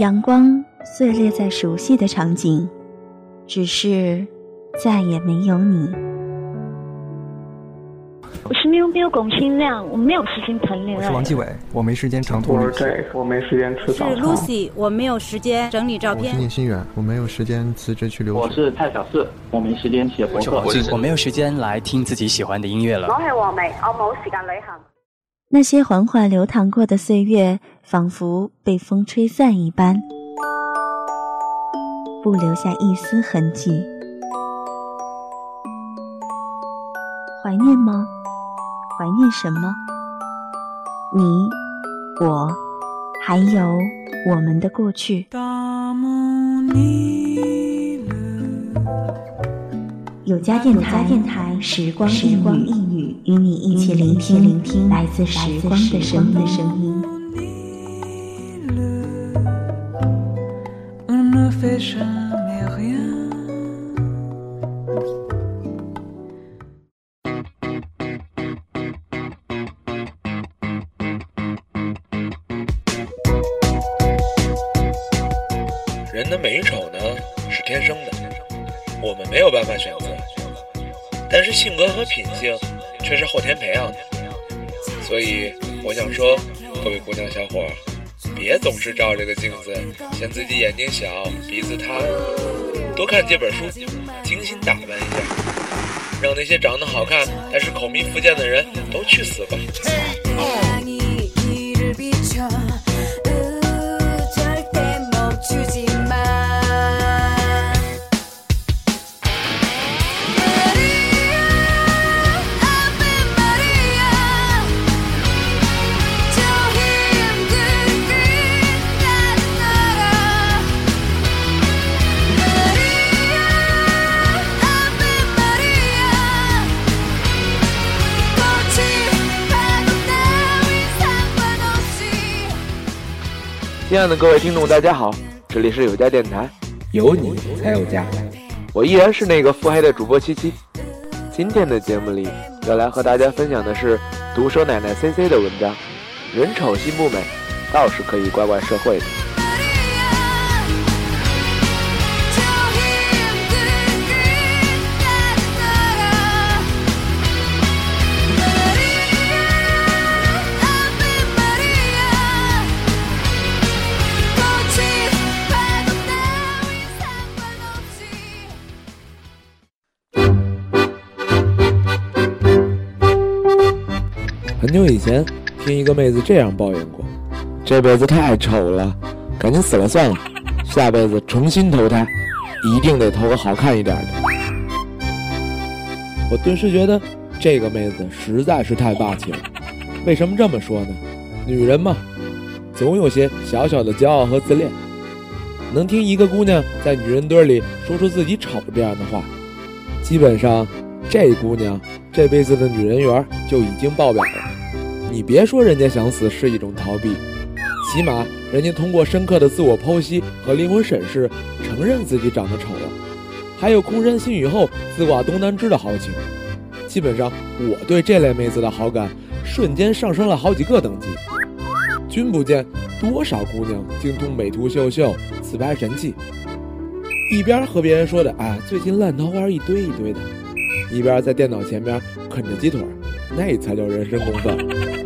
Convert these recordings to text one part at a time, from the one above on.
阳光碎裂在熟悉的场景，只是再也没有你。我是喵喵龚新亮，我没有时间谈恋爱。我是王继伟，我没时间长途旅行。我没时间吃早是 Lucy，我没有时间整理照片。我是聂心远，我没有时间辞职去留学。我是蔡小四，我没时间写博客。我没有时间来听自己喜欢的音乐了。我系王梅，我冇时间旅行。那些缓缓流淌过的岁月，仿佛被风吹散一般，不留下一丝痕迹。怀念吗？怀念什么？你、我，还有我们的过去。有家电台，电台时光时光一语，与你一起聆听聆听来自时光的声音。人所以我想说，各位姑娘小伙，别总是照这个镜子，嫌自己眼睛小、鼻子塌，多看几本书，精心打扮一下，让那些长得好看但是口蜜腹剑的人都去死吧！亲爱的各位听众，大家好，这里是有家电台，有你才有家。我依然是那个腹黑的主播七七。今天的节目里，要来和大家分享的是毒舌奶奶 C C 的文章。人丑心不美，倒是可以怪怪社会的。很久以前，听一个妹子这样抱怨过：“这辈子太丑了，赶紧死了算了，下辈子重新投胎，一定得投个好看一点的。”我顿时觉得这个妹子实在是太霸气了。为什么这么说呢？女人嘛，总有些小小的骄傲和自恋。能听一个姑娘在女人堆里说出自己丑这样的话，基本上这姑娘这辈子的女人缘就已经爆表了。你别说人家想死是一种逃避，起码人家通过深刻的自我剖析和灵魂审视，承认自己长得丑了，还有空山新雨后自挂东南枝的豪情。基本上，我对这类妹子的好感瞬间上升了好几个等级。君不见多少姑娘精通美图秀秀、自拍神器，一边和别人说的“哎，最近烂桃花一堆一堆的”，一边在电脑前面啃着鸡腿，那才叫人生公愤。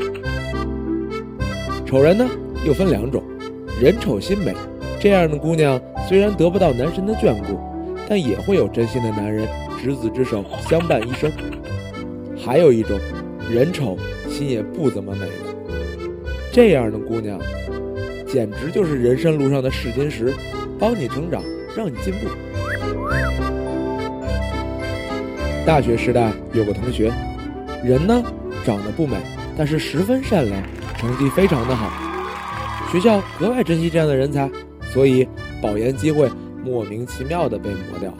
丑人呢，又分两种，人丑心美。这样的姑娘虽然得不到男神的眷顾，但也会有真心的男人执子之手相伴一生。还有一种，人丑心也不怎么美的，这样的姑娘，简直就是人生路上的试金石，帮你成长，让你进步。大学时代有个同学，人呢长得不美，但是十分善良。成绩非常的好，学校格外珍惜这样的人才，所以保研机会莫名其妙的被磨掉。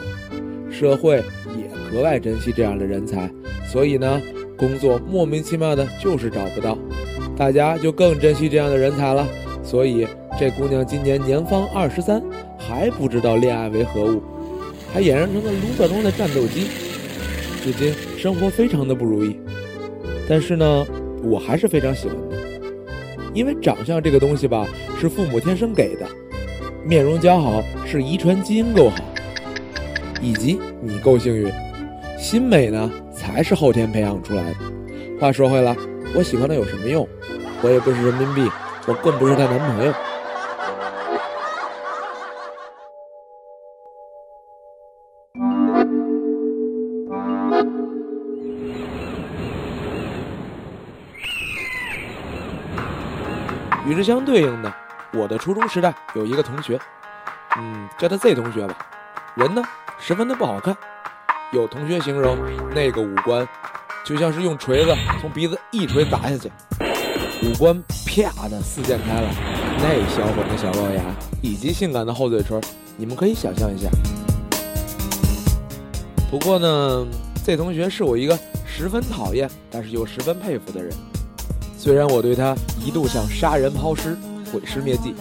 社会也格外珍惜这样的人才，所以呢，工作莫名其妙的就是找不到。大家就更珍惜这样的人才了，所以这姑娘今年年方二十三，还不知道恋爱为何物，还俨然成了炉子中的战斗机，至今生活非常的不如意。但是呢，我还是非常喜欢的。因为长相这个东西吧，是父母天生给的，面容姣好是遗传基因够好，以及你够幸运。心美呢，才是后天培养出来的。话说回来，我喜欢他有什么用？我也不是人民币，我更不是她男朋友。与之相对应的，我的初中时代有一个同学，嗯，叫他 Z 同学吧。人呢，十分的不好看。有同学形容那个五官，就像是用锤子从鼻子一锤砸下去，五官啪的四溅开了。那销魂的小龅牙以及性感的厚嘴唇，你们可以想象一下。不过呢，Z 同学是我一个十分讨厌，但是又十分佩服的人。虽然我对他一度想杀人抛尸、毁尸灭迹，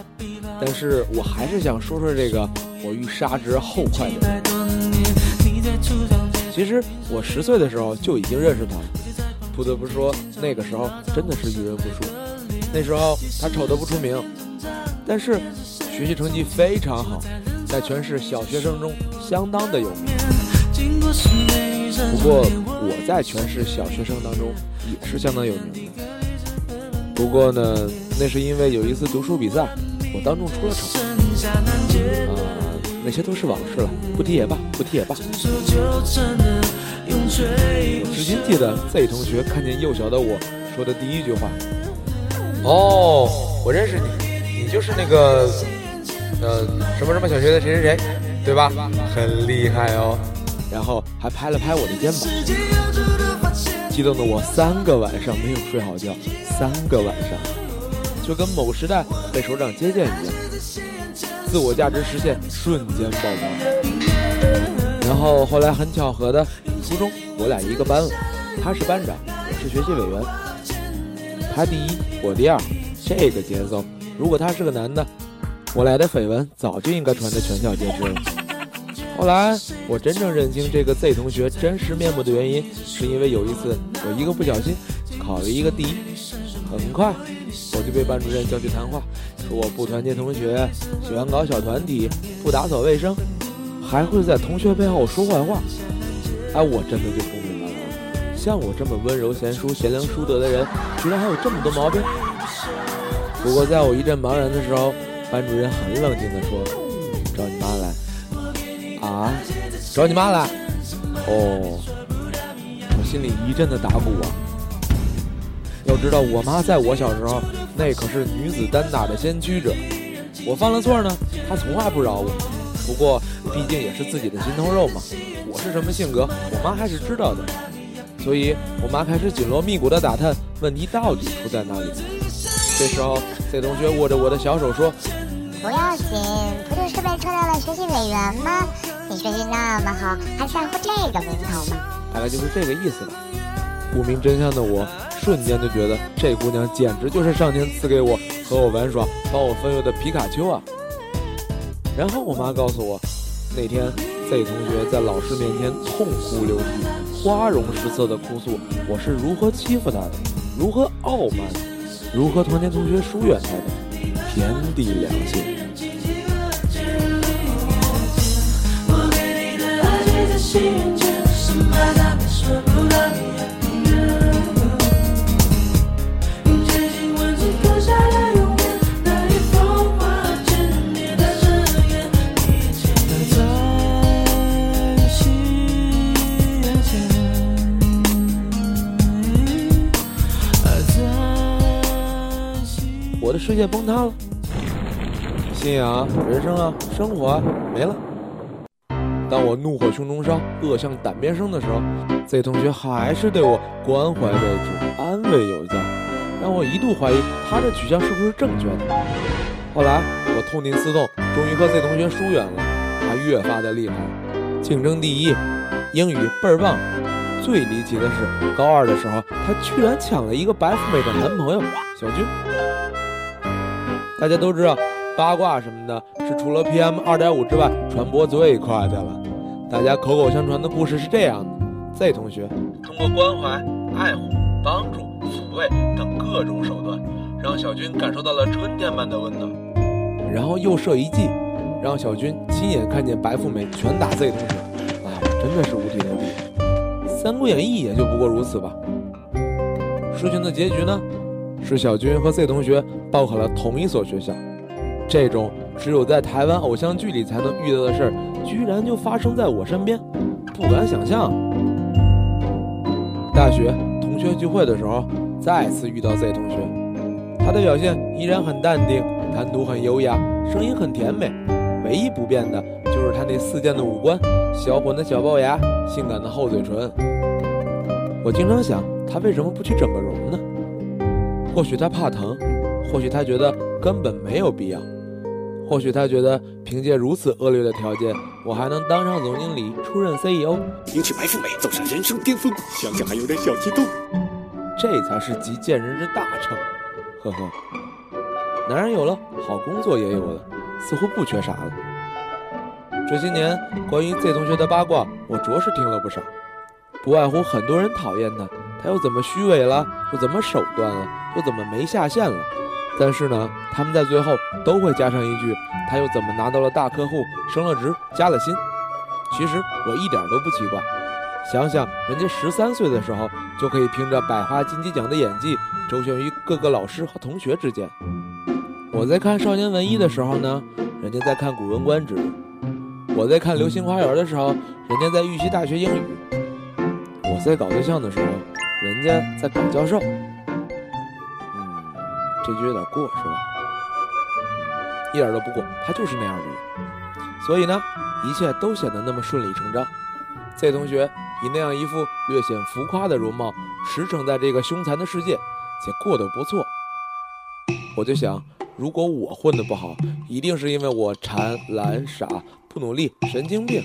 但是我还是想说说这个我欲杀之后快的人。其实我十岁的时候就已经认识他了，不得不说那个时候真的是遇人不淑。那时候他丑得不出名，但是学习成绩非常好，在全市小学生中相当的有名。不过我在全市小学生当中也是相当有名。不过呢，那是因为有一次读书比赛，我当众出了丑。啊，那些都是往事了，不提也罢，不提也罢。我至今记得 Z 同学看见幼小的我说的第一句话：“哦，我认识你，你就是那个，呃，什么什么小学的谁谁谁，对吧？很厉害哦。”然后还拍了拍我的肩膀，激动的我三个晚上没有睡好觉。三个晚上，就跟某时代被首长接见一样，自我价值实现瞬间爆发。然后后来很巧合的，初中我俩一个班了，他是班长，我是学习委员，他第一，我第二，这个节奏，如果他是个男的，我俩的绯闻早就应该传得全校皆知了。后来我真正认清这个 Z 同学真实面目的原因，是因为有一次我一个不小心考了一个第一。很快，我就被班主任叫去谈话，说我不团结同学，喜欢搞小团体，不打扫卫生，还会在同学背后说坏话。哎，我真的就不明白了，像我这么温柔贤淑、贤良淑德的人，居然还有这么多毛病。不过在我一阵茫然的时候，班主任很冷静地说：“。”啊？找你妈来？哦，我心里一阵的打鼓啊。要知道，我妈在我小时候，那可是女子单打的先驱者。我犯了错呢，她从来不饶我。不过，毕竟也是自己的心头肉嘛。我是什么性格，我妈还是知道的。所以我妈开始紧锣密鼓地打探问题到底出在哪里。这时候，C 同学握着我的小手说：“不要紧，不就是被抽到了学习委员吗？你学习那么好，还在乎这个名头吗？”大概就是这个意思吧。不明真相的我。瞬间就觉得这姑娘简直就是上天赐给我和我玩耍、帮我分忧的皮卡丘啊！然后我妈告诉我，那天 Z 同学在老师面前痛哭流涕、花容失色的哭诉我是如何欺负她的，如何傲慢，如何团结同学疏远她的，天地良心。心愿，我的世界崩塌了，信仰、人生啊，生活啊，没了。当我怒火胸中烧、恶向胆边生的时候，Z 同学还是对我关怀备至、安慰有加，让我一度怀疑他的取向是不是正确的。后来我痛定思痛，终于和 Z 同学疏远了。他越发的厉害，竞争第一，英语倍儿棒。最离奇的是，高二的时候，他居然抢了一个白富美的男朋友小军。大家都知道，八卦什么的是除了 PM 二点五之外传播最快的了。大家口口相传的故事是这样的：Z 同学通过关怀、爱护、帮助、抚慰等各种手段，让小军感受到了春天般的温暖。然后又设一计，让小军亲眼看见白富美拳打 Z 同学，啊，真的是五体投地。《三国演义》也就不过如此吧。事情的结局呢，是小军和 Z 同学报考了同一所学校。这种只有在台湾偶像剧里才能遇到的事儿，居然就发生在我身边，不敢想象。大学同学聚会的时候，再次遇到 Z 同学，他的表现依然很淡定，谈吐很优雅，声音很甜美，唯一不变的就是他那四溅的五官，销魂的小龅牙，性感的厚嘴唇。我经常想，他为什么不去整个容呢？或许他怕疼，或许他觉得根本没有必要。或许他觉得凭借如此恶劣的条件，我还能当上总经理，出任 CEO，迎娶白富美，走上人生巅峰，想想还有点小激动。这才是集见人之大成。呵呵，男人有了，好工作也有了，似乎不缺啥了。这些年关于 Z 同学的八卦，我着实听了不少，不外乎很多人讨厌他，他又怎么虚伪了，又怎么手段了，又怎么没下线了。但是呢，他们在最后都会加上一句：“他又怎么拿到了大客户，升了职，加了薪？”其实我一点都不奇怪。想想人家十三岁的时候就可以凭着百花金鸡奖的演技周旋于各个老师和同学之间。我在看少年文艺的时候呢，人家在看《古文观止》；我在看《流星花园》的时候，人家在预习大学英语；我在搞对象的时候，人家在搞教授。这句有点过，是吧？一点都不过，他就是那样的人，所以呢，一切都显得那么顺理成章。Z 同学以那样一副略显浮夸的容貌，驰骋在这个凶残的世界，且过得不错。我就想，如果我混得不好，一定是因为我馋、懒、傻、不努力、神经病。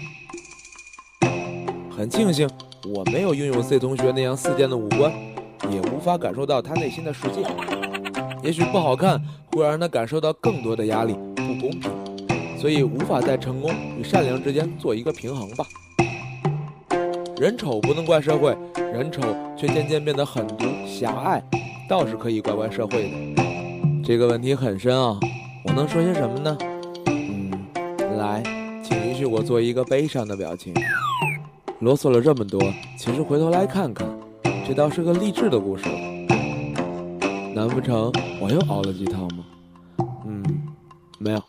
很庆幸，我没有拥有 Z 同学那样四件的五官，也无法感受到他内心的世界。也许不好看会让他感受到更多的压力，不公平，所以无法在成功与善良之间做一个平衡吧。人丑不能怪社会，人丑却渐渐变得狠毒狭隘，倒是可以怪怪社会的。这个问题很深啊，我能说些什么呢？嗯，来，请允许我做一个悲伤的表情。啰嗦了这么多，其实回头来看看，这倒是个励志的故事。难不成我又熬了鸡汤吗？嗯，没有，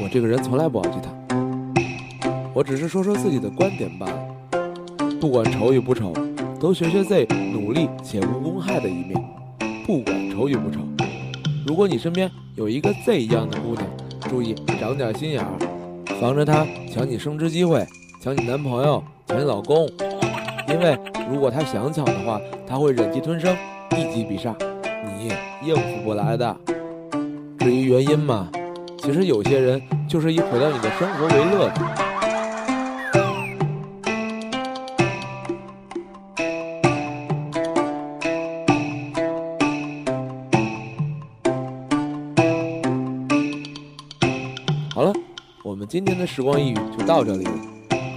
我这个人从来不熬鸡汤。我只是说说自己的观点罢了。不管丑与不丑，都学学 Z 努力且无公害的一面。不管丑与不丑，如果你身边有一个 Z 一样的姑娘，注意长点心眼儿，防着她抢你升职机会，抢你男朋友，抢你老公。因为如果她想抢的话，她会忍气吞声，一击必杀。应付不来的。至于原因嘛，其实有些人就是以毁掉你的生活为乐的。好了，我们今天的时光一语就到这里了。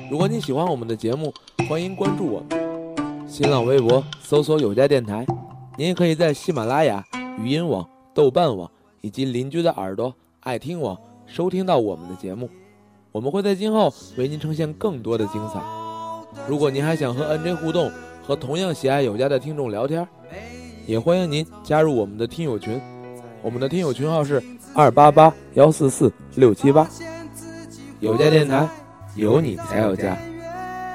如果你喜欢我们的节目，欢迎关注我们，新浪微博搜索有家电台。您也可以在喜马拉雅、语音网、豆瓣网以及邻居的耳朵、爱听网收听到我们的节目。我们会在今后为您呈现更多的精彩。如果您还想和 NJ 互动，和同样喜爱有家的听众聊天，也欢迎您加入我们的听友群。我们的听友群号是二八八幺四四六七八。有家电台，有你才有家。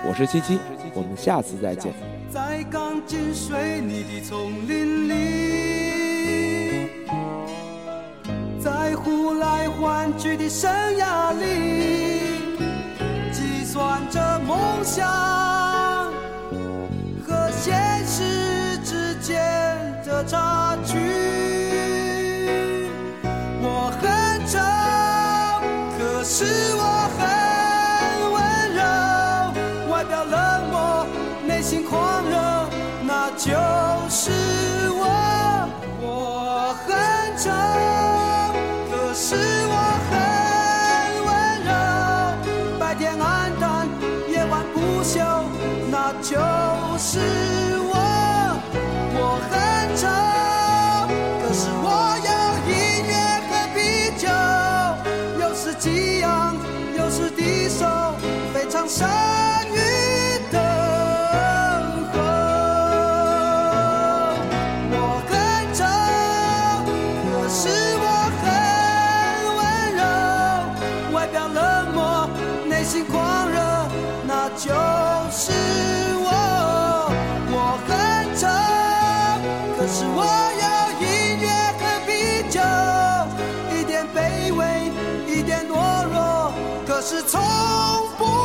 我是七七，我们下次再见。在刚进水泥的丛林里，在呼来唤去的生涯里，计算着梦想和现实之间的差距。我很丑，可是我很温柔，外表冷漠，内心狂热。那就是我，我很丑，就是我，我很丑，可是我有音乐和啤酒，有时激昂，有时低首，非常瘦。是从不。